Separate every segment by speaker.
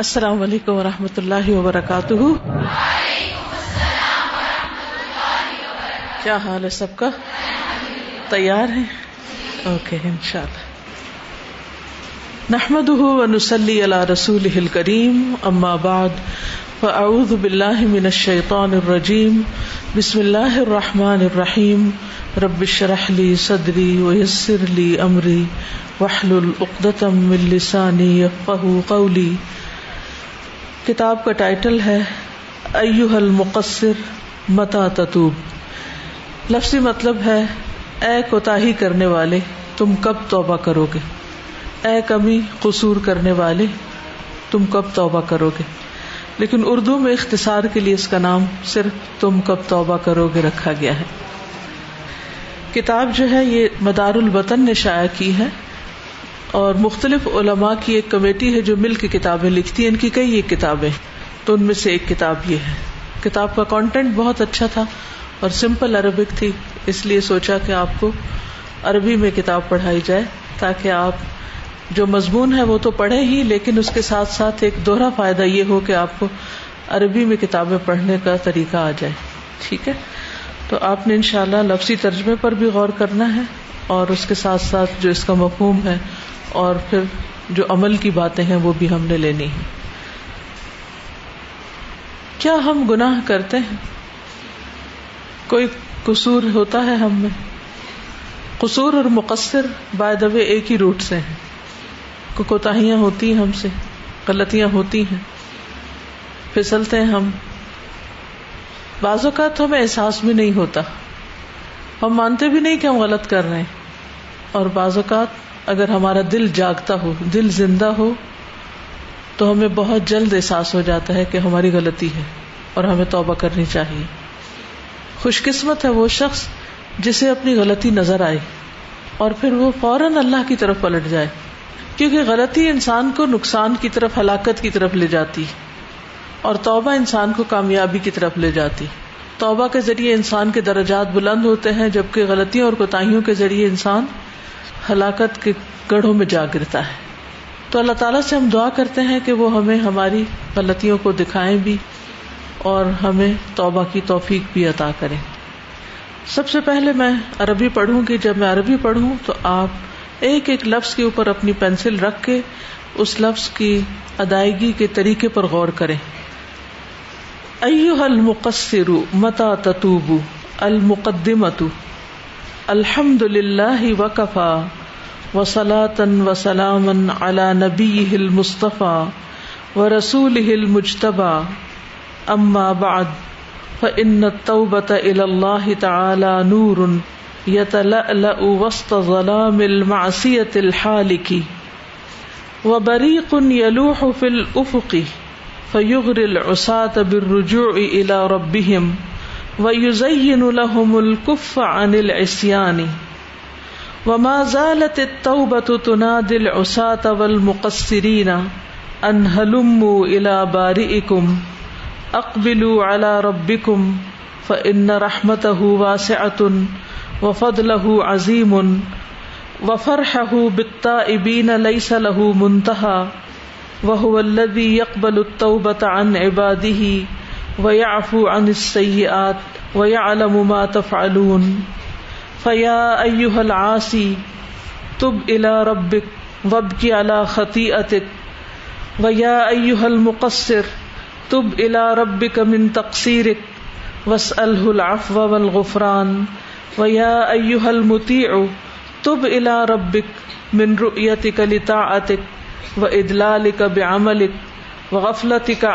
Speaker 1: السلام علیکم ورحمۃ اللہ وبرکاتہ کیا حال ہے سب کا تیار ہیں اوکے ان شاء اللہ نحمد نسلی اللہ رسول الکریم اما بعد فاعوذ باللہ من الشیطان الرجیم بسم اللہ الرحمن الرحیم رب شرح لی صدری ویسر لی امری واحلل عقدتم من لسانی یفقہ قولی کتاب کا ٹائٹل ہے ایو حل مقصر متا تتوب لفظی مطلب ہے اے کوتا کرنے والے تم کب توبہ کرو گے اے کمی قصور کرنے والے تم کب توبہ کرو گے لیکن اردو میں اختصار کے لیے اس کا نام صرف تم کب توبہ کرو گے رکھا گیا ہے کتاب جو ہے یہ مدار البطن نے شائع کی ہے اور مختلف علماء کی ایک کمیٹی ہے جو مل کے کتابیں لکھتی ان کی کئی ایک کتابیں تو ان میں سے ایک کتاب یہ ہے کتاب کا کانٹینٹ بہت اچھا تھا اور سمپل عربک تھی اس لیے سوچا کہ آپ کو عربی میں کتاب پڑھائی جائے تاکہ آپ جو مضمون ہے وہ تو پڑھے ہی لیکن اس کے ساتھ ساتھ ایک دوہرا فائدہ یہ ہو کہ آپ کو عربی میں کتابیں پڑھنے کا طریقہ آ جائے ٹھیک ہے تو آپ نے انشاءاللہ لفظی ترجمے پر بھی غور کرنا ہے اور اس کے ساتھ ساتھ جو اس کا مفہوم ہے اور پھر جو عمل کی باتیں ہیں وہ بھی ہم نے لینی ہے کیا ہم گناہ کرتے ہیں کوئی قصور ہوتا ہے ہم میں قصور اور مقصر بائے دا وے ایک ہی روٹ سے ہیں کو کوتاحیاں ہوتی ہیں ہم سے غلطیاں ہوتی ہیں پھسلتے ہیں ہم بعض اوقات ہمیں احساس بھی نہیں ہوتا ہم مانتے بھی نہیں کہ ہم غلط کر رہے ہیں اور بعض اوقات اگر ہمارا دل جاگتا ہو دل زندہ ہو تو ہمیں بہت جلد احساس ہو جاتا ہے کہ ہماری غلطی ہے اور ہمیں توبہ کرنی چاہیے خوش قسمت ہے وہ شخص جسے اپنی غلطی نظر آئے اور پھر وہ فوراً اللہ کی طرف پلٹ جائے کیونکہ غلطی انسان کو نقصان کی طرف ہلاکت کی طرف لے جاتی اور توبہ انسان کو کامیابی کی طرف لے جاتی توبہ کے ذریعے انسان کے درجات بلند ہوتے ہیں جبکہ غلطیوں اور کوتاہیوں کے ذریعے انسان ہلاکت کے گڑھوں میں جا گرتا ہے تو اللہ تعالیٰ سے ہم دعا کرتے ہیں کہ وہ ہمیں ہماری غلطیوں کو دکھائیں بھی اور ہمیں توبہ کی توفیق بھی عطا کریں سب سے پہلے میں عربی پڑھوں گی جب میں عربی پڑھوں تو آپ ایک ایک لفظ کے اوپر اپنی پینسل رکھ کے اس لفظ کی ادائیگی کے طریقے پر غور کریں ایو المقصر متا تتوب المقدمت الحمد للہ وکفا وسلا تن وسلام علا نبی ہل مصطفیٰ و رسول ہل مجتبہ اما باد فن طوبت الا اللہ تعالی نور یتل وسط ظلام المعصیت الحالکی و بری کن یلوح فل افقی فیغر العسات بالرجوع الى ربهم ویزین لهم الكف عن العسیانی وما زالت التوبة التوبة تنادي والمقصرين أن هلموا إلى بارئكم أقبلوا على ربكم فإن رحمته واسعة وفضله عظيم وفرحه بالتائبين ليس له منتهى وهو الذي يقبل عن عباده ويعفو عن السيئات ويعلم ما تفعلون فیا حل آسی تب الا ربک خطی اتک و یا ویا حل مقصر تب الا ربک من تقصیر وس و یا ویا حل متی تب الا ربک من رویت کلتا اتک و ادلا لب عملق و غفلت کا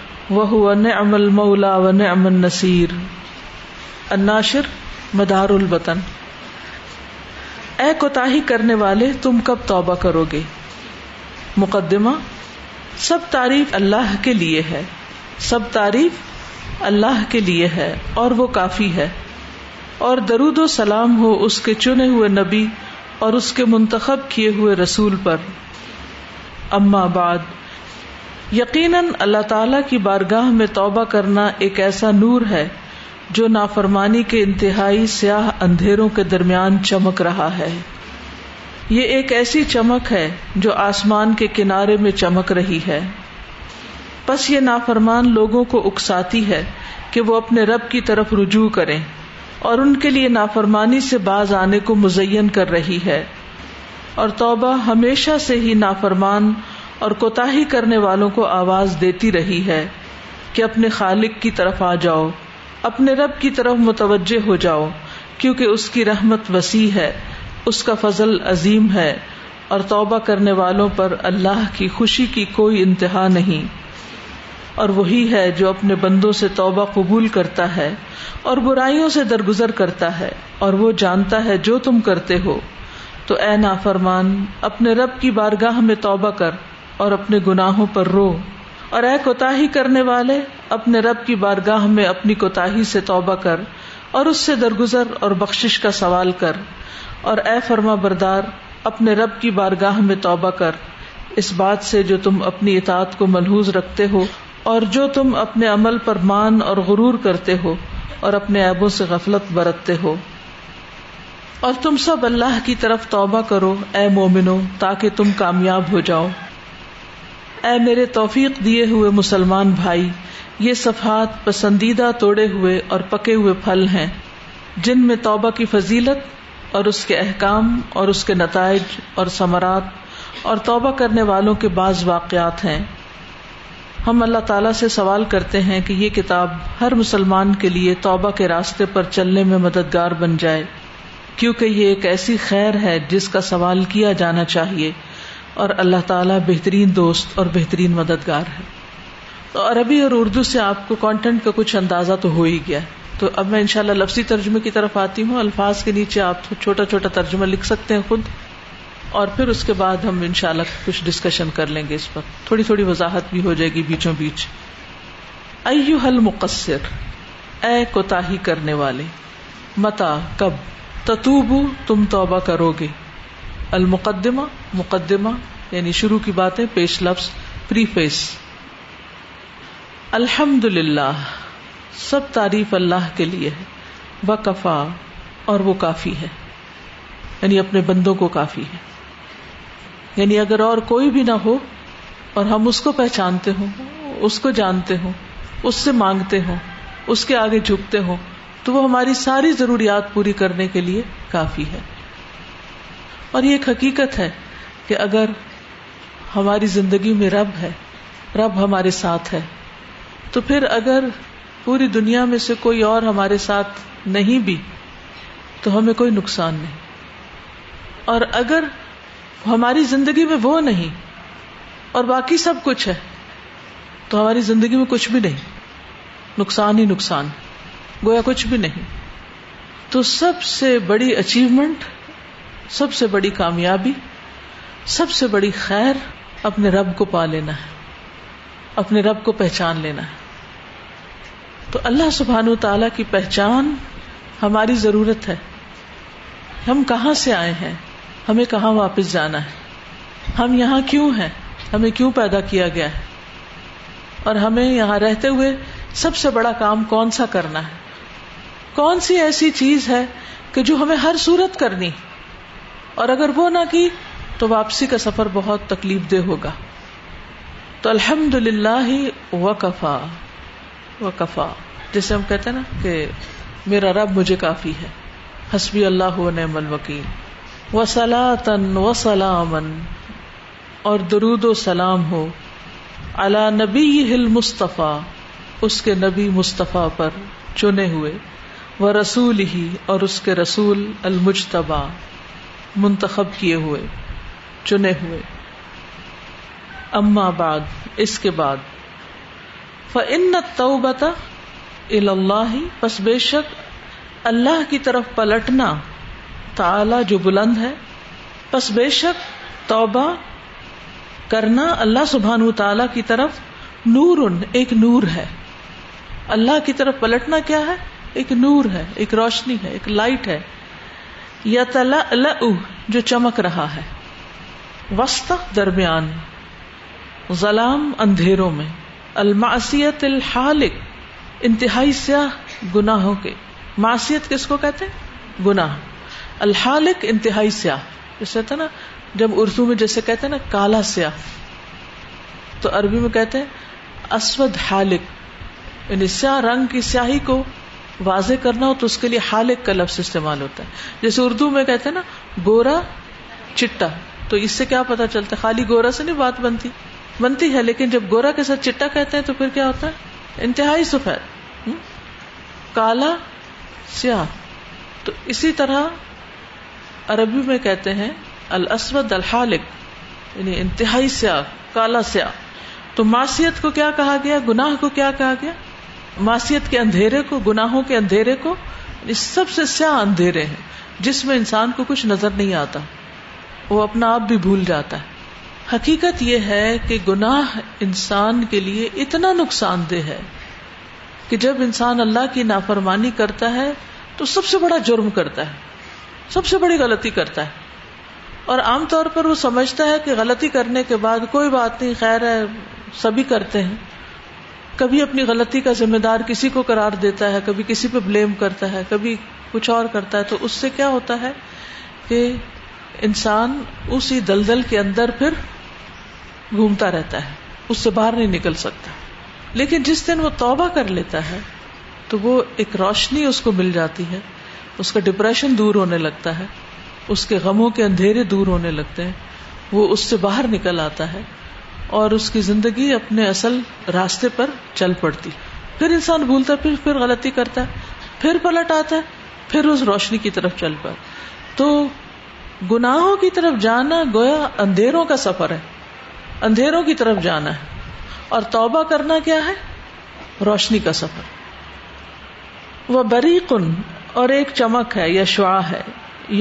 Speaker 1: وہ نعم المولا مولا ون امن نصیر مدار البطن اے کوتا کرنے والے تم کب توبہ کرو گے مقدمہ سب تعریف اللہ کے لیے ہے سب تعریف اللہ کے لیے ہے اور وہ کافی ہے اور درود و سلام ہو اس کے چنے ہوئے نبی اور اس کے منتخب کیے ہوئے رسول پر اماں باد یقیناً اللہ تعالی کی بارگاہ میں توبہ کرنا ایک ایسا نور ہے جو نافرمانی کے انتہائی سیاہ اندھیروں کے درمیان چمک رہا ہے یہ ایک ایسی چمک ہے جو آسمان کے کنارے میں چمک رہی ہے بس یہ نافرمان لوگوں کو اکساتی ہے کہ وہ اپنے رب کی طرف رجوع کریں اور ان کے لیے نافرمانی سے باز آنے کو مزین کر رہی ہے اور توبہ ہمیشہ سے ہی نافرمان اور کوتاہی کرنے والوں کو آواز دیتی رہی ہے کہ اپنے خالق کی طرف آ جاؤ اپنے رب کی طرف متوجہ ہو جاؤ کیونکہ اس کی رحمت وسیع ہے اس کا فضل عظیم ہے اور توبہ کرنے والوں پر اللہ کی خوشی کی کوئی انتہا نہیں اور وہی ہے جو اپنے بندوں سے توبہ قبول کرتا ہے اور برائیوں سے درگزر کرتا ہے اور وہ جانتا ہے جو تم کرتے ہو تو اے نافرمان اپنے رب کی بارگاہ میں توبہ کر اور اپنے گناہوں پر رو اور اے کوتا کرنے والے اپنے رب کی بارگاہ میں اپنی کوتاحی سے توبہ کر اور اس سے درگزر اور بخشش کا سوال کر اور اے فرما بردار اپنے رب کی بارگاہ میں توبہ کر اس بات سے جو تم اپنی اطاعت کو ملحوظ رکھتے ہو اور جو تم اپنے عمل پر مان اور غرور کرتے ہو اور اپنے عیبوں سے غفلت برتتے ہو اور تم سب اللہ کی طرف توبہ کرو اے مومنو تاکہ تم کامیاب ہو جاؤ اے میرے توفیق دیے ہوئے مسلمان بھائی یہ صفحات پسندیدہ توڑے ہوئے اور پکے ہوئے پھل ہیں جن میں توبہ کی فضیلت اور اس کے احکام اور اس کے نتائج اور ثمرات اور توبہ کرنے والوں کے بعض واقعات ہیں ہم اللہ تعالیٰ سے سوال کرتے ہیں کہ یہ کتاب ہر مسلمان کے لیے توبہ کے راستے پر چلنے میں مددگار بن جائے کیونکہ یہ ایک ایسی خیر ہے جس کا سوال کیا جانا چاہیے اور اللہ تعالیٰ بہترین دوست اور بہترین مددگار ہے تو عربی اور اردو سے آپ کو کانٹینٹ کا کچھ اندازہ تو ہو ہی گیا ہے تو اب میں انشاءاللہ لفظی ترجمے کی طرف آتی ہوں الفاظ کے نیچے آپ چھوٹا چھوٹا ترجمہ لکھ سکتے ہیں خود اور پھر اس کے بعد ہم انشاءاللہ کچھ ڈسکشن کر لیں گے اس پر تھوڑی تھوڑی وضاحت بھی ہو جائے گی بیچوں بیچ ایو حل مقصر اے کوتا کرنے والے متا کب تتوبو تم توبہ کرو گے المقدمہ مقدمہ یعنی شروع کی بات ہے پیش لفظ پری فیس الحمد للہ سب تعریف اللہ کے لیے ہے و کفا اور وہ کافی ہے یعنی اپنے بندوں کو کافی ہے یعنی اگر اور کوئی بھی نہ ہو اور ہم اس کو پہچانتے ہوں اس کو جانتے ہوں اس سے مانگتے ہوں اس کے آگے جھکتے ہوں تو وہ ہماری ساری ضروریات پوری کرنے کے لیے کافی ہے اور یہ ایک حقیقت ہے کہ اگر ہماری زندگی میں رب ہے رب ہمارے ساتھ ہے تو پھر اگر پوری دنیا میں سے کوئی اور ہمارے ساتھ نہیں بھی تو ہمیں کوئی نقصان نہیں اور اگر ہماری زندگی میں وہ نہیں اور باقی سب کچھ ہے تو ہماری زندگی میں کچھ بھی نہیں نقصان ہی نقصان گویا کچھ بھی نہیں تو سب سے بڑی اچیومنٹ سب سے بڑی کامیابی سب سے بڑی خیر اپنے رب کو پا لینا ہے اپنے رب کو پہچان لینا ہے تو اللہ سبحان و تعالی کی پہچان ہماری ضرورت ہے ہم کہاں سے آئے ہیں ہمیں کہاں واپس جانا ہے ہم یہاں کیوں ہیں ہمیں کیوں پیدا کیا گیا ہے اور ہمیں یہاں رہتے ہوئے سب سے بڑا کام کون سا کرنا ہے کون سی ایسی چیز ہے کہ جو ہمیں ہر صورت کرنی ہے اور اگر وہ نہ کی تو واپسی کا سفر بہت تکلیف دہ ہوگا تو الحمد للہ وقفا وقفا جیسے ہم کہتے ہیں نا کہ میرا رب مجھے کافی ہے حسبی اللہ نعم الوکیل و سلاطن و سلامن اور درود و سلام ہو اللہ نبی ہل مصطفیٰ اس کے نبی مصطفیٰ پر چنے ہوئے وہ رسول ہی اور اس کے رسول المجتبا منتخب کیے ہوئے چنے ہوئے اما بعد اس کے بعد اللہ کی طرف پلٹنا تعلی جو بلند ہے بے شک توبہ کرنا اللہ سبحان تعالی کی طرف نور ایک نور ہے اللہ کی طرف پلٹنا کیا ہے ایک نور ہے ایک روشنی ہے ایک لائٹ ہے یا تلا جو چمک رہا ہے وسط درمیان ظلام اندھیروں میں الماسیت الحالق انتہائی سیاہ گناہوں کے معصیت کس کو کہتے ہیں گناہ الحالق انتہائی سیاہ جیسے تھا نا جب اردو میں جیسے کہتے ہیں نا کالا سیاہ تو عربی میں کہتے ہیں اسود حالق یعنی سیاہ رنگ کی سیاہی کو واضح کرنا ہو تو اس کے لیے حالق کا لفظ استعمال ہوتا ہے جیسے اردو میں کہتے ہیں نا گورا چٹا تو اس سے کیا پتا چلتا ہے خالی گورا سے نہیں بات بنتی بنتی ہے لیکن جب گورا کے ساتھ چٹا کہتے ہیں تو پھر کیا ہوتا ہے انتہائی سفید کالا سیاہ تو اسی طرح عربی میں کہتے ہیں الاسود الحالک یعنی انتہائی سیاہ کالا سیاہ تو معصیت کو کیا کہا گیا گناہ کو کیا کہا گیا معصیت کے اندھیرے کو گناہوں کے اندھیرے کو یعنی سب سے سیا اندھیرے ہیں جس میں انسان کو کچھ نظر نہیں آتا وہ اپنا آپ بھی بھول جاتا ہے حقیقت یہ ہے کہ گناہ انسان کے لیے اتنا نقصان دہ ہے کہ جب انسان اللہ کی نافرمانی کرتا ہے تو سب سے بڑا جرم کرتا ہے سب سے بڑی غلطی کرتا ہے اور عام طور پر وہ سمجھتا ہے کہ غلطی کرنے کے بعد کوئی بات نہیں خیر ہے سبھی کرتے ہیں کبھی اپنی غلطی کا ذمہ دار کسی کو قرار دیتا ہے کبھی کسی پہ بلیم کرتا ہے کبھی کچھ اور کرتا ہے تو اس سے کیا ہوتا ہے کہ انسان اسی دلدل کے اندر پھر گھومتا رہتا ہے اس سے باہر نہیں نکل سکتا لیکن جس دن وہ توبہ کر لیتا ہے تو وہ ایک روشنی اس کو مل جاتی ہے اس کا ڈپریشن دور ہونے لگتا ہے اس کے غموں کے اندھیرے دور ہونے لگتے ہیں وہ اس سے باہر نکل آتا ہے اور اس کی زندگی اپنے اصل راستے پر چل پڑتی پھر انسان بھولتا پھر پھر غلطی کرتا ہے پھر پلٹ آتا ہے پھر اس روشنی کی طرف چل پڑتا تو گناہوں کی طرف جانا گویا اندھیروں کا سفر ہے اندھیروں کی طرف جانا ہے اور توبہ کرنا کیا ہے روشنی کا سفر وہ بری کن اور ایک چمک ہے یا شعا ہے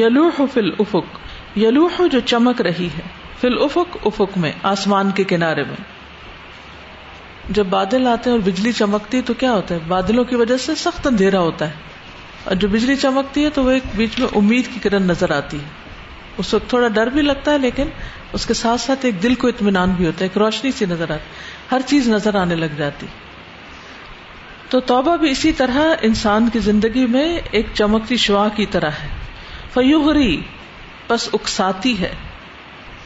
Speaker 1: یلوح فل افق یلوح جو چمک رہی ہے فی افق افق میں آسمان کے کنارے میں جب بادل آتے ہیں اور بجلی چمکتی تو کیا ہوتا ہے بادلوں کی وجہ سے سخت اندھیرا ہوتا ہے اور جو بجلی چمکتی ہے تو وہ ایک بیچ میں امید کی کرن نظر آتی ہے اس وقت تھوڑا ڈر بھی لگتا ہے لیکن اس کے ساتھ ساتھ ایک دل کو اطمینان بھی ہوتا ہے ایک روشنی سی نظر آتی ہر چیز نظر آنے لگ جاتی تو توبہ بھی اسی طرح انسان کی زندگی میں ایک چمکتی شعا کی طرح ہے فیوغری بس اکساتی ہے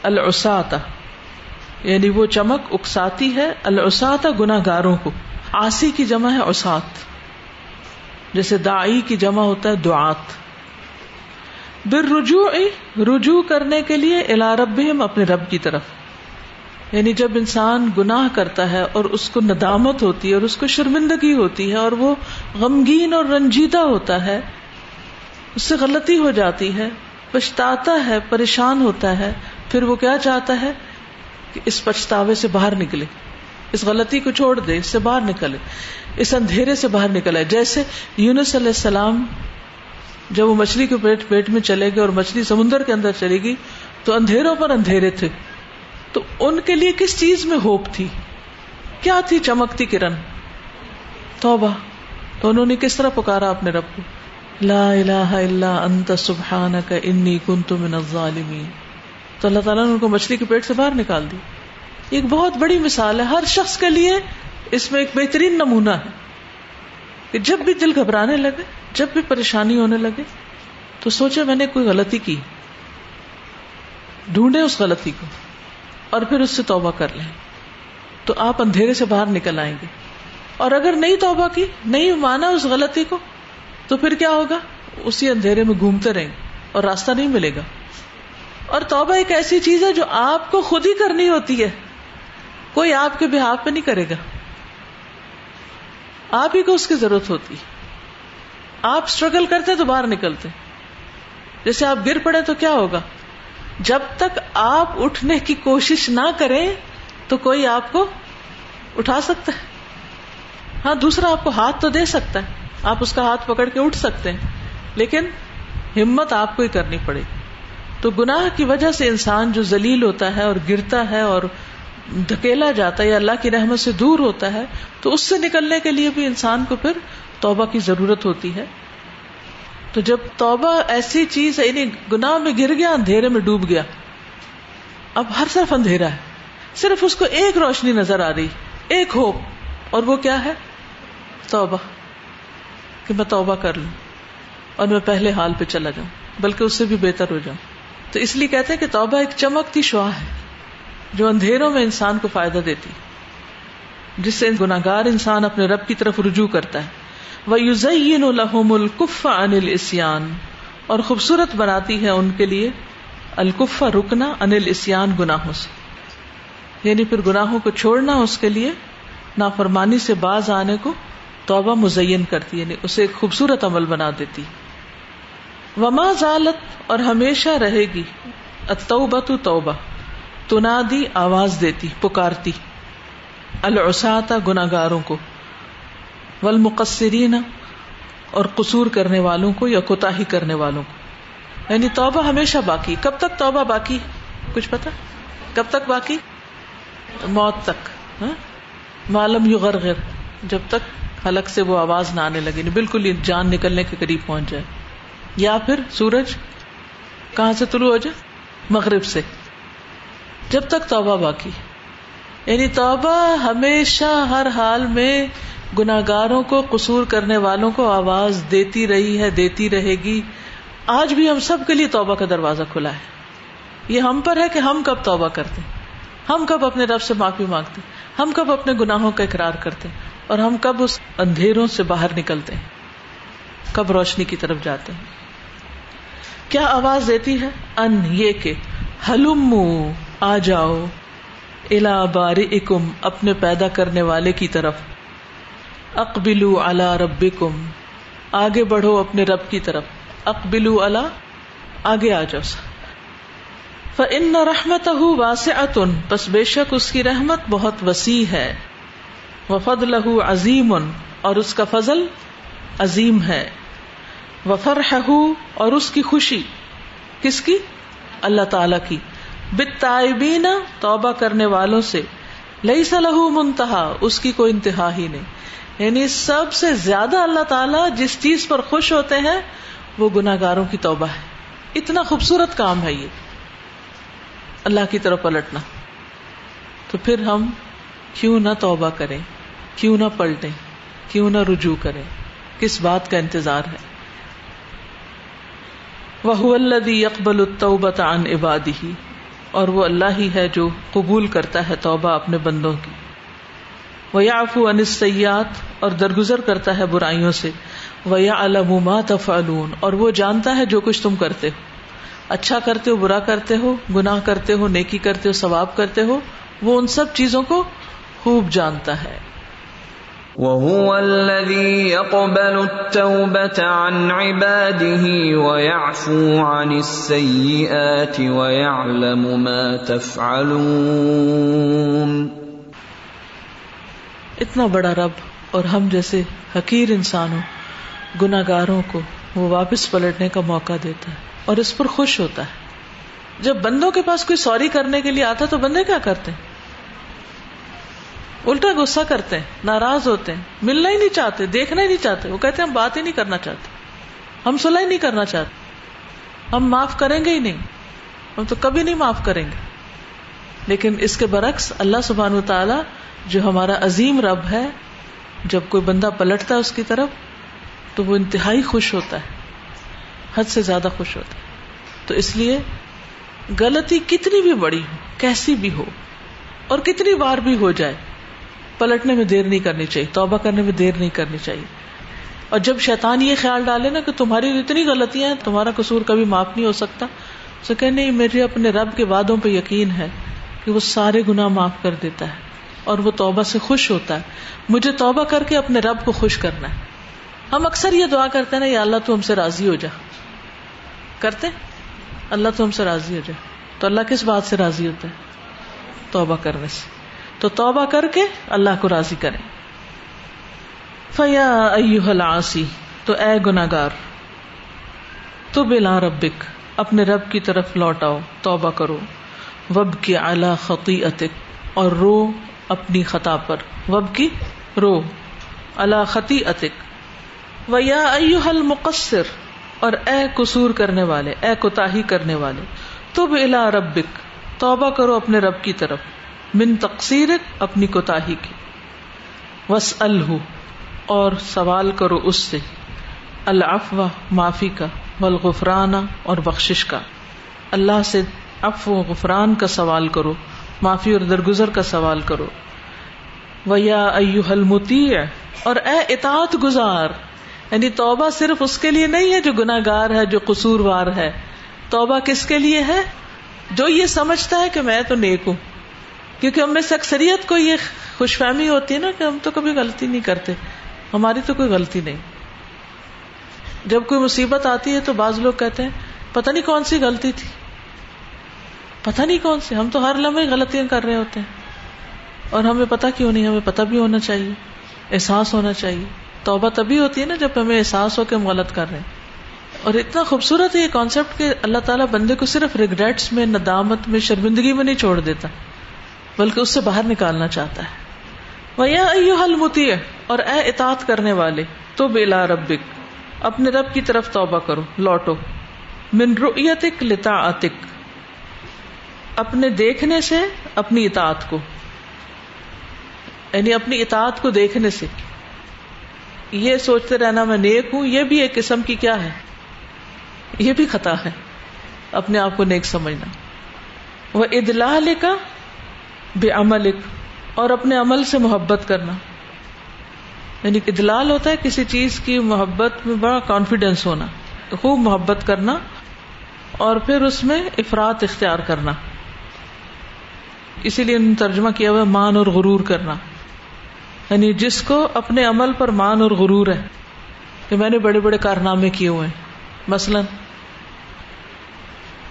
Speaker 1: السا یعنی وہ چمک اکساتی ہے گناہ گاروں کو آسی کی جمع ہے اسات جیسے دائی کی جمع ہوتا ہے دعات بر رجوع رجوع کرنے کے لیے الا اپنے رب کی طرف یعنی جب انسان گناہ کرتا ہے اور اس کو ندامت ہوتی ہے اور اس کو شرمندگی ہوتی ہے اور وہ غمگین اور رنجیدہ ہوتا ہے اس سے غلطی ہو جاتی ہے پچھتا ہے پریشان ہوتا ہے پھر وہ کیا چاہتا ہے کہ اس پچھتاوے سے باہر نکلے اس غلطی کو چھوڑ دے اس سے باہر نکلے اس اندھیرے سے باہر نکلے جیسے یونس علیہ السلام جب وہ مچھلی کے پیٹ پیٹ میں چلے گئے اور مچھلی سمندر کے اندر چلے گی تو اندھیروں پر اندھیرے تھے تو ان کے لیے کس چیز میں ہوپ تھی کیا تھی چمکتی کرن توبہ تو انہوں نے کس طرح پکارا اپنے رب کو لا الہ الا انت سبحانک انی کنت من الظالمین تو اللہ تعالیٰ نے ان کو مچھلی کے پیٹ سے باہر نکال دی ایک بہت بڑی مثال ہے ہر شخص کے لیے اس میں ایک بہترین نمونہ ہے کہ جب بھی دل گھبرانے لگے جب بھی پریشانی ہونے لگے تو سوچے میں نے کوئی غلطی کی ڈھونڈے اس غلطی کو اور پھر اس سے توبہ کر لیں تو آپ اندھیرے سے باہر نکل آئیں گے اور اگر نہیں توبہ کی نہیں مانا اس غلطی کو تو پھر کیا ہوگا اسی اندھیرے میں گھومتے رہیں گے اور راستہ نہیں ملے گا اور توبہ ایک ایسی چیز ہے جو آپ کو خود ہی کرنی ہوتی ہے کوئی آپ کے بحاف پہ نہیں کرے گا آپ ہی کو اس کی ضرورت ہوتی ہے آپ اسٹرگل کرتے تو باہر نکلتے جیسے آپ گر پڑے تو کیا ہوگا جب تک آپ اٹھنے کی کوشش نہ کریں تو کوئی آپ کو اٹھا سکتا ہے ہاں دوسرا آپ کو ہاتھ تو دے سکتا ہے آپ اس کا ہاتھ پکڑ کے اٹھ سکتے ہیں لیکن ہمت آپ کو ہی کرنی پڑے گی تو گناہ کی وجہ سے انسان جو ذلیل ہوتا ہے اور گرتا ہے اور دھکیلا جاتا ہے یا اللہ کی رحمت سے دور ہوتا ہے تو اس سے نکلنے کے لیے بھی انسان کو پھر توبہ کی ضرورت ہوتی ہے تو جب توبہ ایسی چیز ہے یعنی گناہ میں گر گیا اندھیرے میں ڈوب گیا اب ہر صرف اندھیرا ہے صرف اس کو ایک روشنی نظر آ رہی ایک ہوپ اور وہ کیا ہے توبہ کہ میں توبہ کر لوں اور میں پہلے حال پہ چلا جاؤں بلکہ اس سے بھی بہتر ہو جاؤں تو اس لیے کہتے ہیں کہ توبہ ایک چمکتی شعا ہے جو اندھیروں میں انسان کو فائدہ دیتی جس سے گناگار انسان اپنے رب کی طرف رجوع کرتا ہے وہ یوزین الحم القف انل اسان اور خوبصورت بناتی ہے ان کے لیے الکفا رکنا انل اسان گناہوں سے یعنی پھر گناہوں کو چھوڑنا اس کے لیے نافرمانی سے باز آنے کو توبہ مزین کرتی یعنی اسے ایک خوبصورت عمل بنا دیتی ہے وما ضالت اور ہمیشہ رہے گی توبہ آواز دیتی پکارتی گناگاروں کو اور قصور کرنے والوں کو یا کوتا کرنے والوں کو یعنی توبہ ہمیشہ باقی کب تک توبہ باقی کچھ پتا کب تک باقی موت تک ہاں؟ معلوم یو غرغر جب تک حلق سے وہ آواز نہ آنے لگے یعنی بالکل جان نکلنے کے قریب پہنچ جائے یا پھر سورج کہاں سے طلوع ہو جائے مغرب سے جب تک توبہ باقی یعنی توبہ ہمیشہ ہر حال میں گناگاروں کو قصور کرنے والوں کو آواز دیتی رہی ہے دیتی رہے گی آج بھی ہم سب کے لیے توبہ کا دروازہ کھلا ہے یہ ہم پر ہے کہ ہم کب توبہ کرتے ہیں ہم کب اپنے رب سے معافی مانگتے ہیں ہم کب اپنے گناہوں کا اقرار کرتے ہیں اور ہم کب اس اندھیروں سے باہر نکلتے ہیں کب روشنی کی طرف جاتے ہیں کیا آواز دیتی ہے ان یہ کہ ہلوم آ جاؤ الا باری اکم اپنے پیدا کرنے والے کی طرف الا کم آگے بڑھو اپنے رب کی طرف اقبال رحمتہ واس ات ان بس بے شک اس کی رحمت بہت وسیع ہے وفد لہو عظیم اور اس کا فضل عظیم ہے وفر ہے اور اس کی خوشی کس کی اللہ تعالی کی بتائبین توبہ کرنے والوں سے لئی صلاح منتہا اس کی کوئی انتہا ہی نہیں یعنی سب سے زیادہ اللہ تعالیٰ جس چیز پر خوش ہوتے ہیں وہ گناگاروں کی توبہ ہے اتنا خوبصورت کام ہے یہ اللہ کی طرف پلٹنا تو پھر ہم کیوں نہ توبہ کریں کیوں نہ پلٹیں کیوں نہ رجوع کریں کس بات کا انتظار ہے وہ اللہ یقب عن عبادی ہی اور وہ اللہ ہی ہے جو قبول کرتا ہے توبہ اپنے بندوں کی وہ ویا آفو انسیات اور درگزر کرتا ہے برائیوں سے وہ یا علام تفعلون اور وہ جانتا ہے جو کچھ تم کرتے ہو اچھا کرتے ہو برا کرتے ہو گناہ کرتے ہو نیکی کرتے ہو ثواب کرتے ہو وہ ان سب چیزوں کو خوب جانتا ہے اتنا بڑا رب اور ہم جیسے حقیر انسانوں گناگاروں کو وہ واپس پلٹنے کا موقع دیتا ہے اور اس پر خوش ہوتا ہے جب بندوں کے پاس کوئی سوری کرنے کے لیے آتا تو بندے کیا کرتے ہیں الٹا غصہ کرتے ہیں ناراض ہوتے ہیں ملنا ہی نہیں چاہتے دیکھنا ہی نہیں چاہتے وہ کہتے ہیں ہم بات ہی نہیں کرنا چاہتے ہم سلح نہیں کرنا چاہتے ہم معاف کریں گے ہی نہیں ہم تو کبھی نہیں معاف کریں گے لیکن اس کے برعکس اللہ سبحان و تعالی جو ہمارا عظیم رب ہے جب کوئی بندہ پلٹتا ہے اس کی طرف تو وہ انتہائی خوش ہوتا ہے حد سے زیادہ خوش ہوتا ہے تو اس لیے غلطی کتنی بھی بڑی ہو کیسی بھی ہو اور کتنی بار بھی ہو جائے پلٹنے میں دیر نہیں کرنی چاہیے توبہ کرنے میں دیر نہیں کرنی چاہیے اور جب شیطان یہ خیال ڈالے نا کہ تمہاری اتنی غلطیاں ہیں تمہارا قصور کبھی معاف نہیں ہو سکتا تو کہ نہیں میرے اپنے رب کے وعدوں پہ یقین ہے کہ وہ سارے گناہ معاف کر دیتا ہے اور وہ توبہ سے خوش ہوتا ہے مجھے توبہ کر کے اپنے رب کو خوش کرنا ہے ہم اکثر یہ دعا کرتے ہیں نا یا اللہ تو ہم سے راضی ہو جا کرتے اللہ تو ہم سے راضی ہو جا تو اللہ کس بات سے راضی ہوتا ہے توبہ کرنے سے تو توبہ کر کے اللہ کو راضی کرے فیا ائو حلآ تو اے گناگار تو بلا ربک اپنے رب کی طرف لوٹاؤ توبہ کرو وب کی اعلی خقی اتک اور رو اپنی خطا پر وب کی رو اللہ خطی اتک یا ائو حل مقصر اور اے قصور کرنے والے اے کوتا کرنے والے تو بلا ربک توبہ کرو اپنے رب کی طرف من تقصیر اپنی کوتاحی کی وس الح اور سوال کرو اس سے العفو معافی کا والغفرانہ اور بخشش کا اللہ سے و غفران کا سوال کرو معافی اور درگزر کا سوال کرو و یا حلمتی ہے اور اے اطاط گزار یعنی توبہ صرف اس کے لیے نہیں ہے جو گناہ گار ہے جو قصور وار ہے توبہ کس کے لیے ہے جو یہ سمجھتا ہے کہ میں تو نیک ہوں کیونکہ ہم میں سے اکثریت کو یہ خوش فہمی ہوتی ہے نا کہ ہم تو کبھی غلطی نہیں کرتے ہماری تو کوئی غلطی نہیں جب کوئی مصیبت آتی ہے تو بعض لوگ کہتے ہیں پتہ نہیں کون سی غلطی تھی پتہ نہیں کون سی ہم تو ہر لمحے غلطیاں کر رہے ہوتے ہیں اور ہمیں پتہ کیوں نہیں ہمیں پتہ بھی ہونا چاہیے احساس ہونا چاہیے توبہ تبھی ہوتی ہے نا جب ہمیں احساس ہو کے ہم غلط کر رہے ہیں اور اتنا خوبصورت ہے یہ کانسیپٹ کہ اللہ تعالیٰ بندے کو صرف ریگریٹس میں ندامت میں شرمندگی میں نہیں چھوڑ دیتا بلکہ اس سے باہر نکالنا چاہتا ہے وہ حل ہوتی ہے اور اے اطاعت کرنے والے تو بلا ربک اپنے رب کی طرف توبہ کرو لوٹو من رؤیتک اپنے دیکھنے سے اپنی اطاعت کو یعنی اپنی اطاعت کو دیکھنے سے یہ سوچتے رہنا میں نیک ہوں یہ بھی ایک قسم کی کیا ہے یہ بھی خطا ہے اپنے آپ کو نیک سمجھنا وہ ادلا لے کا بے عمل اور اپنے عمل سے محبت کرنا یعنی ادلال ہوتا ہے کسی چیز کی محبت میں بڑا کانفیڈینس ہونا خوب محبت کرنا اور پھر اس میں افراد اختیار کرنا اسی لیے ترجمہ کیا ہوا مان اور غرور کرنا یعنی جس کو اپنے عمل پر مان اور غرور ہے کہ میں نے بڑے بڑے کارنامے کیے ہوئے مثلاً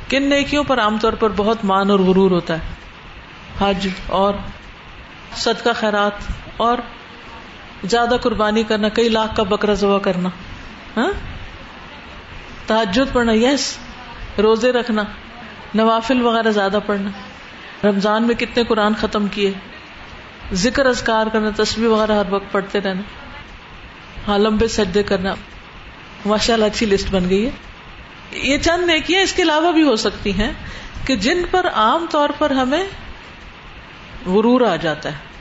Speaker 1: کن نیکیوں پر عام طور پر بہت مان اور غرور ہوتا ہے حج اور صدقہ خیرات اور زیادہ قربانی کرنا کئی لاکھ کا بکرا ذبح کرنا ہاں؟ تعجد پڑھنا یس روزے رکھنا نوافل وغیرہ زیادہ پڑھنا رمضان میں کتنے قرآن ختم کیے ذکر ازکار کرنا تصویر وغیرہ ہر وقت پڑھتے رہنا ہاں لمبے سجدے کرنا ماشاء اللہ اچھی لسٹ بن گئی ہے یہ چند نیکیاں اس کے علاوہ بھی ہو سکتی ہیں کہ جن پر عام طور پر ہمیں غرور آ جاتا ہے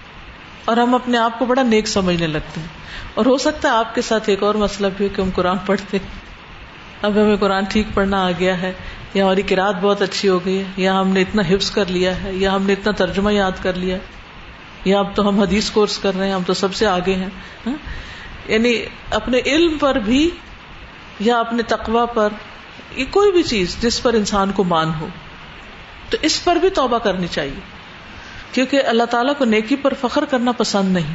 Speaker 1: اور ہم اپنے آپ کو بڑا نیک سمجھنے لگتے ہیں اور ہو سکتا ہے آپ کے ساتھ ایک اور مسئلہ بھی ہو کہ ہم قرآن پڑھتے اب ہمیں قرآن ٹھیک پڑھنا آ گیا ہے یا ہماری کراط بہت اچھی ہو گئی ہے یا ہم نے اتنا حفظ کر لیا ہے یا ہم نے اتنا ترجمہ یاد کر لیا یا اب تو ہم حدیث کورس کر رہے ہیں ہم تو سب سے آگے ہیں ہاں؟ یعنی اپنے علم پر بھی یا اپنے تقوا پر یہ کوئی بھی چیز جس پر انسان کو مان ہو تو اس پر بھی توبہ کرنی چاہیے کیونکہ اللہ تعالیٰ کو نیکی پر فخر کرنا پسند نہیں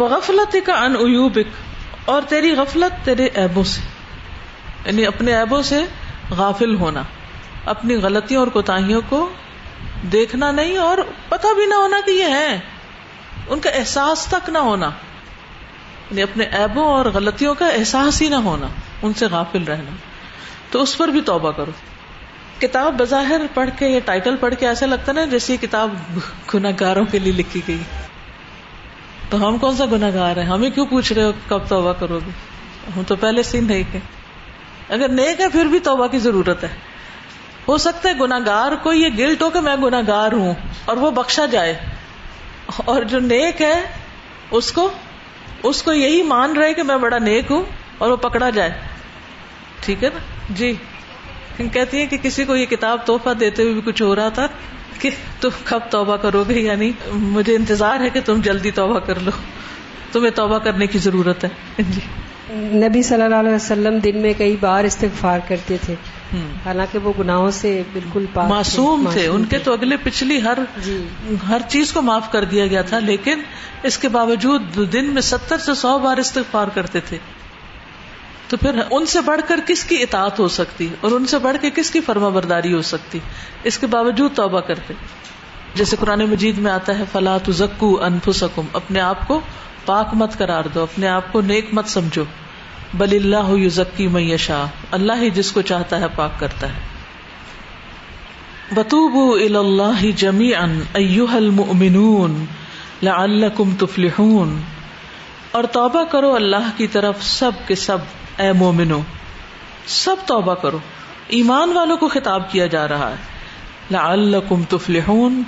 Speaker 1: وہ غفلت ان انوبک اور تیری غفلت تیرے ایبوں سے یعنی اپنے ایبوں سے غافل ہونا اپنی غلطیوں اور کوتاوں کو دیکھنا نہیں اور پتہ بھی نہ ہونا کہ یہ ہے ان کا احساس تک نہ ہونا یعنی اپنے ایبوں اور غلطیوں کا احساس ہی نہ ہونا ان سے غافل رہنا تو اس پر بھی توبہ کرو کتاب بظاہر پڑھ کے یا ٹائٹل پڑھ کے ایسا لگتا نا جیسے کتاب گناگاروں کے لیے لکھی گئی تو ہم کون سا گناگار ہے ہمیں کیوں پوچھ رہے ہو کب توبہ کرو گے ہم تو پہلے ہیں اگر نیک ہے پھر بھی توبہ کی ضرورت ہے ہو سکتا ہے گناگار کو یہ گلٹ ہو کہ میں گناگار ہوں اور وہ بخشا جائے اور جو نیک ہے اس کو اس کو یہی مان رہے کہ میں بڑا نیک ہوں اور وہ پکڑا جائے ٹھیک ہے نا جی کہتی ہیں کہ کسی کو یہ کتاب توحفہ دیتے ہوئے بھی کچھ ہو رہا تھا کہ تم کب توبہ کرو گے یعنی مجھے انتظار ہے کہ تم جلدی توبہ کر لو تمہیں توبہ کرنے کی ضرورت ہے جی
Speaker 2: نبی صلی اللہ علیہ وسلم دن میں کئی بار استغفار کرتے تھے حالانکہ وہ گناہوں سے بالکل
Speaker 1: معصوم تھے ان کے تو اگلے پچھلی ہر جی۔ ہر چیز کو معاف کر دیا گیا تھا لیکن اس کے باوجود دن میں ستر سے سو بار استغفار کرتے تھے تو پھر ان سے بڑھ کر کس کی اطاعت ہو سکتی اور ان سے بڑھ کے کس کی فرما برداری ہو سکتی اس کے باوجود توبہ کرتے جیسے قرآن مجید میں آتا ہے فلاں انفسکم اپنے آپ کو پاک مت کرار دو اپنے آپ کو نیک مت سمجھو بل اللہ میشا اللہ ہی جس کو چاہتا ہے پاک کرتا ہے بطوب الا جمی ان لعلکم تفلحون اور توبہ کرو اللہ کی طرف سب کے سب اے مومنو سب توبہ کرو ایمان والوں کو خطاب کیا جا رہا ہے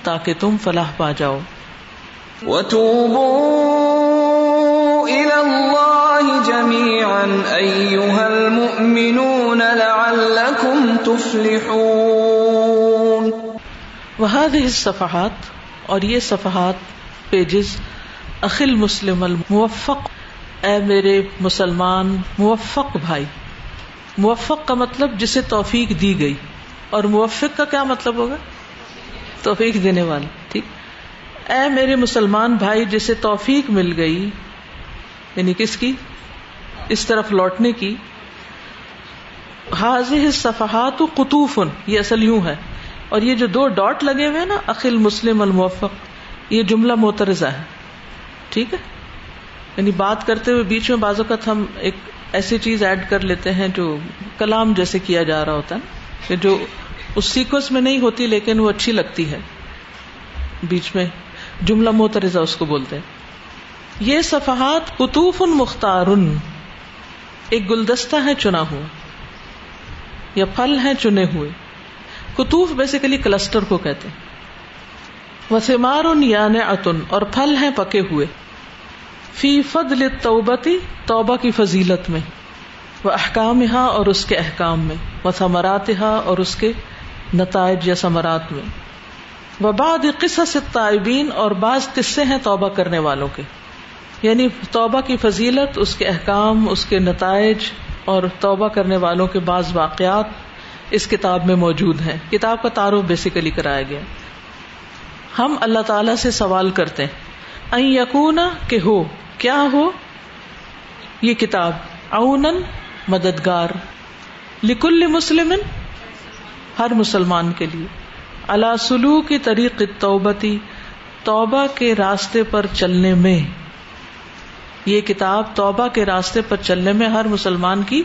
Speaker 1: تاکہ تم فلاح پا وهذه صفحات اور یہ صفحات پیجز اخل مسلم الموفق اے میرے مسلمان موفق بھائی موفق کا مطلب جسے توفیق دی گئی اور موفق کا کیا مطلب ہوگا توفیق دینے والا ٹھیک اے میرے مسلمان بھائی جسے توفیق مل گئی یعنی کس کی اس طرف لوٹنے کی حاضر صفحات و قطوفن یہ اصل یوں ہے اور یہ جو دو ڈاٹ لگے ہوئے نا اخل مسلم الموفق یہ جملہ موترزہ ہے ٹھیک ہے یعنی بات کرتے ہوئے بیچ میں بعض اوقات ہم ایک ایسی چیز ایڈ کر لیتے ہیں جو کلام جیسے کیا جا رہا ہوتا ہے جو اس سیکوس میں نہیں ہوتی لیکن وہ اچھی لگتی ہے بیچ میں جملہ محترزہ اس کو بولتے ہیں یہ صفحات قطوف ان ایک گلدستہ ہے چنا ہوا یا پھل ہیں چنے ہوئے قطوف بیسیکلی کلسٹر کو کہتے ہیں وسیمار یا نتن اور پھل ہیں پکے ہوئے فی فد توبتی توبہ کی فضیلت میں وہ احکام اور اس کے احکام میں وہ ثمرات اور اس کے نتائج یا ثمرات میں وہ بعد سے تائبین اور بعض قصے ہیں توبہ کرنے والوں کے یعنی توبہ کی فضیلت اس کے احکام اس کے نتائج اور توبہ کرنے والوں کے بعض واقعات اس کتاب میں موجود ہیں کتاب کا تعارف بیسیکلی کرایا گیا ہم اللہ تعالی سے سوال کرتے ہیں یقون کہ ہو کیا ہو یہ کتاب اون مددگار لکل مسلم ہر مسلمان کے لیے اللہ سلو کی طریق توبتی توبہ کے راستے پر چلنے میں یہ کتاب توبہ کے راستے پر چلنے میں ہر مسلمان کی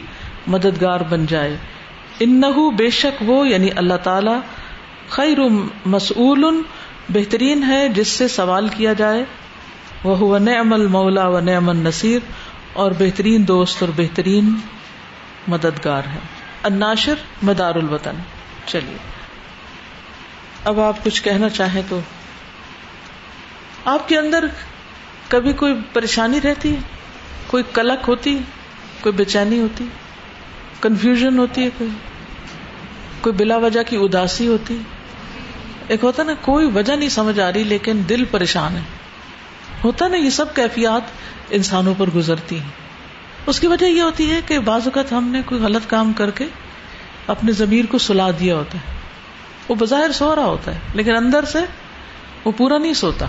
Speaker 1: مددگار بن جائے انہوں بے شک وہ یعنی اللہ تعالی خیر مسول بہترین ہے جس سے سوال کیا جائے وہ نعم المولا مولا نعم النصیر نصیر اور بہترین دوست اور بہترین مددگار ہے الناشر مدار الوطن چلیے اب آپ کچھ کہنا چاہیں تو آپ کے اندر کبھی کوئی پریشانی رہتی ہے کوئی کلک ہوتی کوئی بے چینی ہوتی کنفیوژن ہوتی ہے کوئی کوئی بلا وجہ کی اداسی ہوتی ایک ہوتا نا کوئی وجہ نہیں سمجھ آ رہی لیکن دل پریشان ہے ہوتا نا یہ سب کیفیات انسانوں پر گزرتی ہیں اس کی وجہ یہ ہوتی ہے کہ بعض اوقات ہم نے کوئی غلط کام کر کے اپنے ضمیر کو سلا دیا ہوتا ہے وہ بظاہر سو رہا ہوتا ہے لیکن اندر سے وہ پورا نہیں سوتا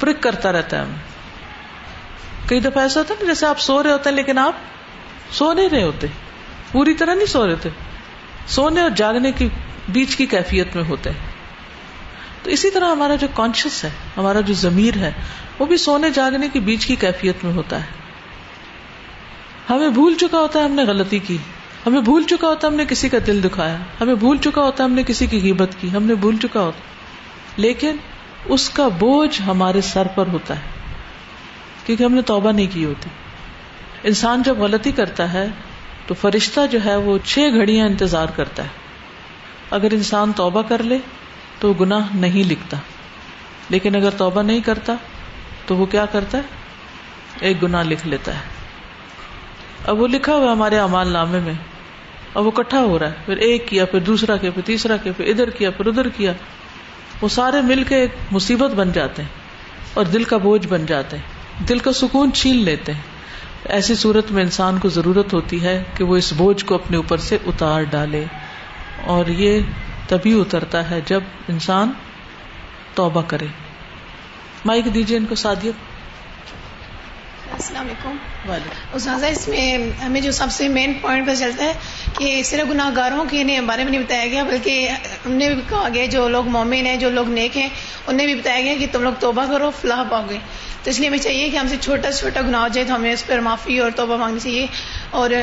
Speaker 1: پرک کرتا رہتا ہے ہمیں کئی دفعہ ایسا ہوتا ہے نا جیسے آپ سو رہے ہوتے ہیں لیکن آپ سو نہیں رہے ہوتے پوری طرح نہیں سو رہے ہوتے سونے اور جاگنے کے بیچ کی کیفیت میں ہوتے ہیں تو اسی طرح ہمارا جو کانشیس ہے ہمارا جو ضمیر ہے وہ بھی سونے جاگنے کے بیچ کی کیفیت میں ہوتا ہے ہمیں بھول چکا ہوتا ہے ہم نے غلطی کی ہمیں بھول چکا ہوتا ہے ہم نے کسی کا دل دکھایا ہمیں بھول چکا ہوتا ہے ہم نے کسی کی غیبت کی ہم نے بھول چکا ہوتا لیکن اس کا بوجھ ہمارے سر پر ہوتا ہے کیونکہ ہم نے توبہ نہیں کی ہوتی انسان جب غلطی کرتا ہے تو فرشتہ جو ہے وہ چھ گھڑیاں انتظار کرتا ہے اگر انسان توبہ کر لے تو گناہ نہیں لکھتا لیکن اگر توبہ نہیں کرتا تو وہ کیا کرتا ہے ایک گناہ لکھ لیتا ہے اب وہ لکھا ہوا ہمارے امال نامے میں اب وہ کٹھا ہو رہا ہے پھر ایک کیا پھر دوسرا کیا پھر تیسرا کیا پھر ادھر کیا پھر ادھر کیا وہ سارے مل کے ایک مصیبت بن جاتے ہیں اور دل کا بوجھ بن جاتے ہیں دل کا سکون چھین لیتے ہیں ایسی صورت میں انسان کو ضرورت ہوتی ہے کہ وہ اس بوجھ کو اپنے اوپر سے اتار ڈالے اور یہ تبھی اترتا ہے جب انسان توبہ کرے مائک دیجیے ان کو
Speaker 3: السلام علیکم اس میں ہمیں جو سب سے مین پوائنٹ چلتا ہے کہ صرف گناہ گاروں کے بارے میں نہیں بتایا گیا بلکہ ہم نے بھی کہا گیا جو لوگ مومن ہیں جو لوگ نیک ہیں انہیں بھی بتایا گیا کہ تم لوگ توبہ کرو فلاح پاؤ گے تو اس لیے ہمیں چاہیے کہ ہم سے چھوٹا چھوٹا گناہ ہو جائے تو ہمیں اس پر معافی اور توبہ مانگنی چاہیے اور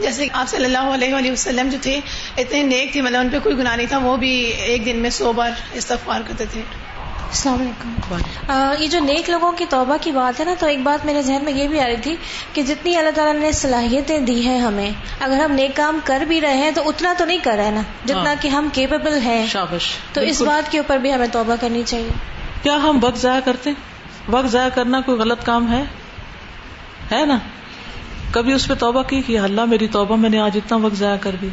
Speaker 3: جیسے آپ صلی اللہ علیہ وآلہ وسلم جو تھے اتنے نیک تھے مطلب ان پہ کوئی گناہ نہیں تھا وہ بھی ایک دن میں سو بار استغفار کرتے تھے
Speaker 4: السلام علیکم یہ جو نیک لوگوں کی توبہ کی بات ہے نا تو ایک بات میرے ذہن میں یہ بھی آ رہی تھی کہ جتنی اللہ تعالیٰ نے صلاحیتیں دی ہیں ہمیں اگر ہم نیک کام کر بھی رہے ہیں تو اتنا تو نہیں کر رہے نا جتنا
Speaker 1: ہاں۔
Speaker 4: کہ ہم کیپیبل ہیں
Speaker 1: شابش
Speaker 4: تو اس بات کے اوپر بھی ہمیں توبہ کرنی چاہیے
Speaker 1: کیا ہم وقت ضائع کرتے وقت ضائع کرنا کوئی غلط کام ہے ہے نا کبھی اس پہ توبہ کی کہ اللہ میری توبہ میں نے آج اتنا وقت ضائع کر دی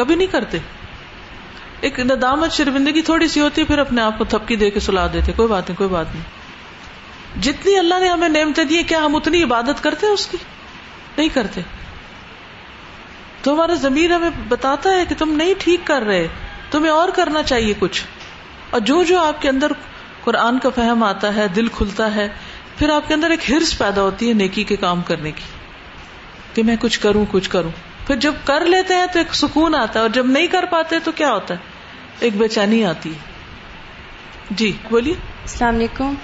Speaker 1: کبھی نہیں کرتے ایک ندامت شرمندگی تھوڑی سی ہوتی ہے پھر اپنے آپ کو تھپکی دے کے سلا دیتے کوئی بات نہیں کوئی بات نہیں جتنی اللہ نے ہمیں نعمتیں دی کیا ہم اتنی عبادت کرتے اس کی نہیں کرتے تو ہمارا ضمیر ہمیں بتاتا ہے کہ تم نہیں ٹھیک کر رہے تمہیں اور کرنا چاہیے کچھ اور جو جو آپ کے اندر قرآن کا فہم آتا ہے دل کھلتا ہے پھر آپ کے اندر ایک ہرس پیدا ہوتی ہے نیکی کے کام کرنے کی کہ میں کچھ کروں کچھ کروں پھر جب کر لیتے ہیں تو ایک سکون آتا ہے اور جب نہیں کر پاتے تو کیا ہوتا ہے ایک بے چینی آتی ہے جی بولیے
Speaker 5: السلام علیکم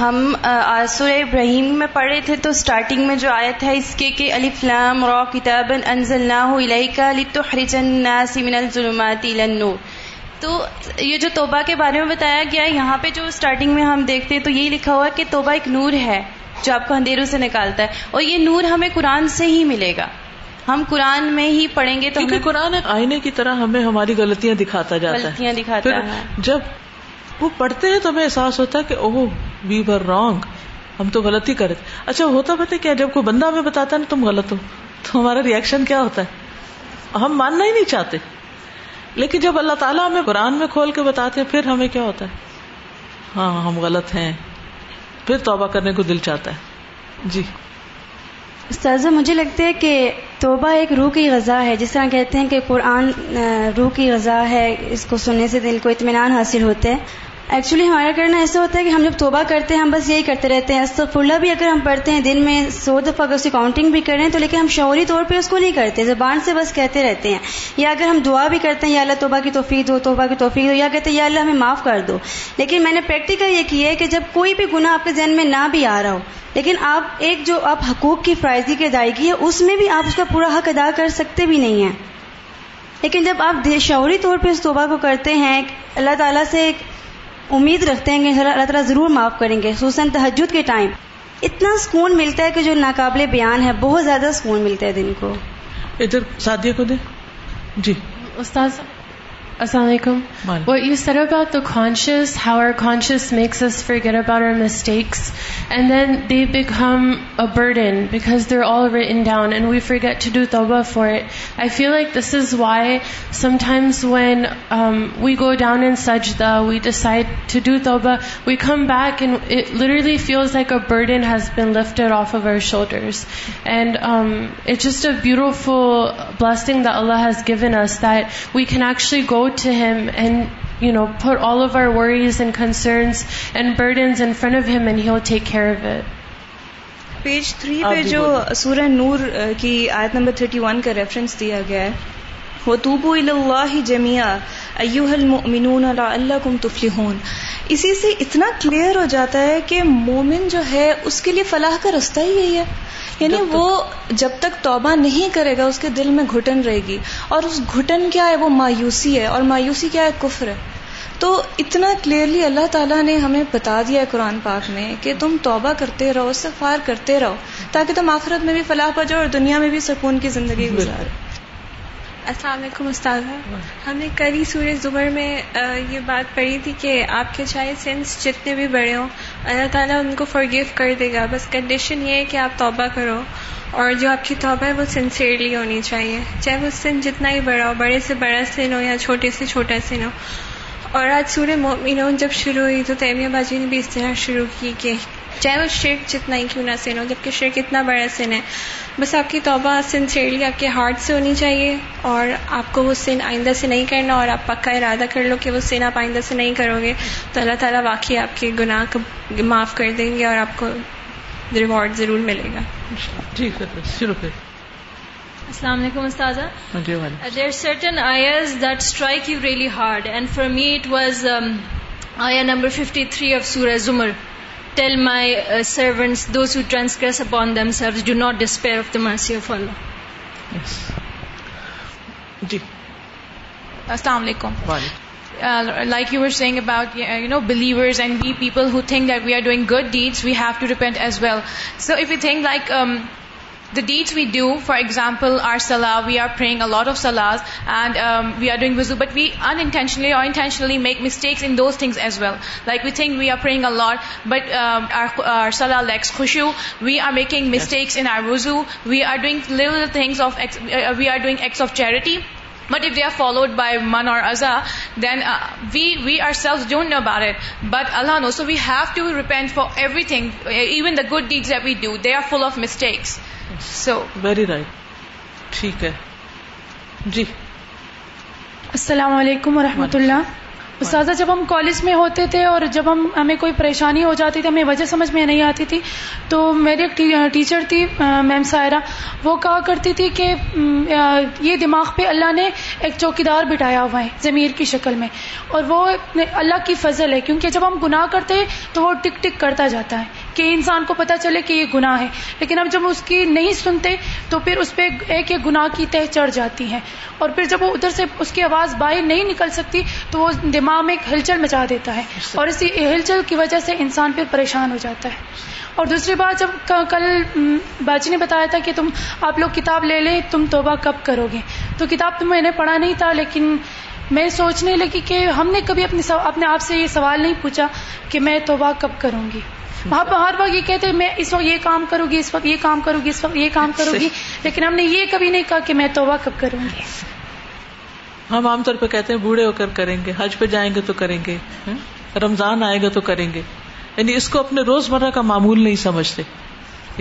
Speaker 5: ہم آسر ابراہیم میں پڑھ رہے تھے تو اسٹارٹنگ میں جو آیا تھا اس کے کہ علی فلام را کتاب انزل نہ علی تو خریجنہ الظلمات تو یہ جو توبہ کے بارے میں بتایا گیا یہاں پہ جو اسٹارٹنگ میں ہم دیکھتے ہیں تو یہی لکھا ہوا کہ توبہ ایک نور ہے جو آپ کو اندھیروں سے نکالتا ہے اور یہ نور ہمیں قرآن سے ہی ملے گا ہم قرآن میں ہی پڑھیں گے تو ہمیں
Speaker 1: قرآن آئینے کی طرح ہمیں ہماری غلطیاں دکھاتا جاتا
Speaker 5: غلطیاں ہے
Speaker 1: جب وہ پڑھتے ہیں تو ہمیں احساس ہوتا ہے کہ وی ہم تو غلطی کرتے اچھا ہوتا پتا کیا جب کوئی بندہ ہمیں بتاتا ہے نا تم غلط ہو تو ہمارا ریئیکشن کیا ہوتا ہے ہم ماننا ہی نہیں چاہتے لیکن جب اللہ تعالیٰ ہمیں قرآن میں کھول کے بتاتے ہیں پھر ہمیں کیا ہوتا ہے ہاں ہم غلط ہیں پھر توبہ کرنے کو دل چاہتا ہے جی
Speaker 5: استاذہ مجھے لگتا ہے کہ توبہ ایک روح کی غذا ہے جس طرح کہتے ہیں کہ قرآن روح کی غذا ہے اس کو سننے سے دل کو اطمینان حاصل ہوتا ہے ایکچولی ہمارا کرنا ایسا ہوتا ہے کہ ہم جب توبہ کرتے ہیں ہم بس یہی کرتے رہتے ہیں استف اللہ بھی اگر ہم پڑھتے ہیں دن میں سو دفعہ اگر اس کی کاؤنٹنگ بھی کریں تو لیکن ہم شعوری طور پہ اس کو نہیں کرتے زبان سے بس کہتے رہتے ہیں یا اگر ہم دعا بھی کرتے ہیں یا اللہ توبہ کی توفیق دو توبہ کی توفیق دو یا کہتے ہیں یا اللہ ہمیں معاف کر دو لیکن میں نے پریکٹیکل یہ کیا ہے کہ جب کوئی بھی گناہ آپ کے ذہن میں نہ بھی آ رہا ہو لیکن آپ ایک جو آپ حقوق کی فرائضی کی ادائیگی ہے اس میں بھی آپ اس کا پورا حق ادا کر سکتے بھی نہیں ہیں لیکن جب آپ شعوری طور پہ اس توبہ کو کرتے ہیں اللہ تعالیٰ سے امید رکھتے ہیں کہ اللہ تعالیٰ ضرور معاف کریں گے خصوصاً تحجد کے ٹائم اتنا سکون ملتا ہے کہ جو ناقابل بیان ہے بہت زیادہ سکون ملتا ہے دن کو
Speaker 1: ادھر سادیہ کو دے جی
Speaker 6: استاذ السلام علیکم you sir about the conscious how are conscious makes us forget about our mistakes and then they become burden because there all in down and we forget to do توبر for it I feel like this is why sometimes when we go down in such the we decide to do تور we come back and literally feels like a burden has been lifted off our shoulders and it just a bureau for blasting the Allah has given us that we can actually go
Speaker 7: page three پہ جو سورہ نور کی آیت number thirty one کا reference دیا گیا ہے وہ توبو الا جمیا ائل من اللہ کم اسی سے اتنا کلیئر ہو جاتا ہے کہ مومن جو ہے اس کے لیے فلاح کا رستہ ہی یہی ہے یعنی وہ جب تک توبہ نہیں کرے گا اس کے دل میں گھٹن رہے گی اور اس گھٹن کیا ہے وہ مایوسی ہے اور مایوسی کیا ہے کفر ہے تو اتنا کلیئرلی اللہ تعالیٰ نے ہمیں بتا دیا ہے قرآن پاک میں کہ تم توبہ کرتے رہو استغفار کرتے رہو تاکہ تم آخرت میں بھی فلاح پا جاؤ اور دنیا میں بھی سکون کی زندگی گزارو
Speaker 8: السلام علیکم استاد ہم نے کل ہی سورہ زبر میں یہ بات پڑھی تھی کہ آپ کے چاہے سنس جتنے بھی بڑے ہوں اللہ تعالیٰ ان کو فرگیو کر دے گا بس کنڈیشن یہ ہے کہ آپ توبہ کرو اور جو آپ کی توبہ ہے وہ سنسیئرلی ہونی چاہیے چاہے وہ سن جتنا ہی بڑا ہو بڑے سے بڑا سن ہو یا چھوٹے سے چھوٹا سن ہو اور آج سورہ مومنون جب شروع ہوئی تو تیمیہ باجی نے بھی اس طرح شروع کی کہ چاہے وہ شرک جتنا ہی کیوں نہ سین ہو جبکہ شرک اتنا بڑا سین ہے بس آپ کی توبہ سنسیئرلی آپ کے ہارٹ سے ہونی چاہیے اور آپ کو وہ سین آئندہ سے نہیں کرنا اور آپ پکا ارادہ کر لو کہ وہ سین آپ آئندہ سے نہیں کرو گے تو اللہ تعالیٰ واقعی آپ کے گناہ کو معاف کر دیں گے اور آپ کو ریوارڈ ضرور ملے گا
Speaker 9: السلام علیکم there certain that strike you really hard and for me it was number fifty three of سورہ زمر Tell my uh, servants, those who transgress upon themselves, do not despair of the mercy of Allah.
Speaker 10: Yes. Assalamu uh, alaikum. Like you were saying about uh, believers, and we people who think that we are doing good deeds, we have to repent as well. So if we think like um, the deeds we do for example are سلح we are پریگ a lot of sins and we are doing ویژ but we intentionally make mistakes in those things as well like we think we are praying leaks خوشیو we are making mistakes and are wuzu we are doing Lal things we are doing as of charity but if they are followed by من or ازا then we we are self done about it but Allah knows so we have to repent for everything even the good deeds we do they are full of mistakes
Speaker 1: very right ٹھیک ہے جی
Speaker 11: السلام علیکم و رحمت اللہ استاذہ جب ہم college میں ہوتے تھے اور جب ہم ہمیں کوئی پریشانی ہو جاتی تھی ہمیں وجہ سمجھ میں نہیں آتی تھی تو میری ایک ٹیچر تھی میم سائرہ وہ کہا کرتی تھی کہ یہ دماغ پہ اللہ نے ایک چوکیدار بٹھایا ہوا ہے ضمیر کی شکل میں اور وہ اللہ کی فضل ہے کیونکہ جب ہم گناہ کرتے تو وہ ٹک ٹک کرتا جاتا ہے کہ انسان کو پتا چلے کہ یہ گناہ ہے لیکن ہم جب اس کی نہیں سنتے تو پھر اس پہ ایک ایک گناہ کی تہ چڑھ جاتی ہے اور پھر جب وہ ادھر سے اس کی آواز باہر نہیں نکل سکتی تو وہ دماغ میں ایک ہلچل مچا دیتا ہے اور اسی ہلچل کی وجہ سے انسان پھر پریشان ہو جاتا ہے اور دوسری بات جب کل باچی نے بتایا تھا کہ تم آپ لوگ کتاب لے لیں تم توبہ کب کرو گے تو کتاب تو میں نے پڑھا نہیں تھا لیکن میں سوچنے لگی کہ ہم نے کبھی اپنے اپنے آپ سے یہ سوال نہیں پوچھا کہ میں توبہ کب کروں گی ہر وقت یہ کہتے میں اس وقت یہ کام کروں گی اس وقت یہ کام کروں گی اس وقت یہ کام کروں گی لیکن ہم نے یہ کبھی نہیں کہا کہ میں توبہ کب کروں گی
Speaker 1: ہم عام طور پہ کہتے ہیں بوڑھے ہو کر کریں گے حج پہ جائیں گے تو کریں گے رمضان آئے گا تو کریں گے یعنی اس کو اپنے روز مرہ کا معمول نہیں سمجھتے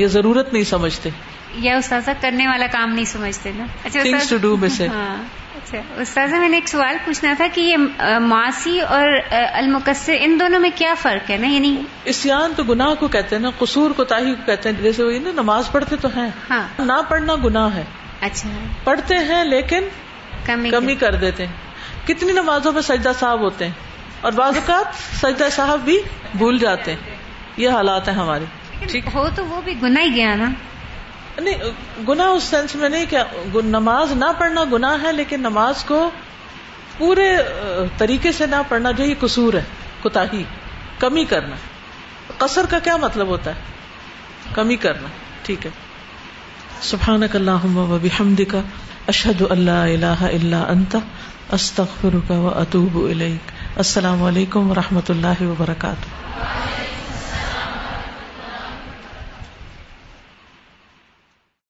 Speaker 1: یہ ضرورت نہیں سمجھتے
Speaker 12: یہ استاذہ کرنے والا کام نہیں سمجھتے نا
Speaker 1: اچھا
Speaker 12: اچھا استاد میں نے ایک سوال پوچھنا تھا کہ یہ ماسی اور المقصر ان دونوں میں کیا فرق ہے نا یعنی
Speaker 1: اسیان تو گناہ کو کہتے ہیں نا قصور کو تاہی کو کہتے ہیں جیسے وہی نا نماز پڑھتے تو ہیں ہاں نہ پڑھنا گناہ ہے
Speaker 12: اچھا
Speaker 1: پڑھتے ہیں لیکن کمی کمی کر دیتے ہیں کتنی نمازوں میں سجدہ صاحب ہوتے ہیں اور بعض اوقات سجدہ صاحب بھی بھول جاتے ہیں یہ حالات ہیں ہمارے
Speaker 12: ہو تو وہ بھی گناہ ہی گیا نا
Speaker 1: نہیں گناہ اس سینس میں نہیں کیا نماز نہ پڑھنا گنا ہے لیکن نماز کو پورے طریقے سے نہ پڑھنا جو یہ قصور ہے کتا کمی کرنا قصر کا کیا مطلب ہوتا ہے کمی کرنا ٹھیک ہے سبحانک اللہم و بحمدک کا اشد اللہ اللہ اللہ انت استخر و اطوب السلام علیکم و رحمۃ اللہ وبرکاتہ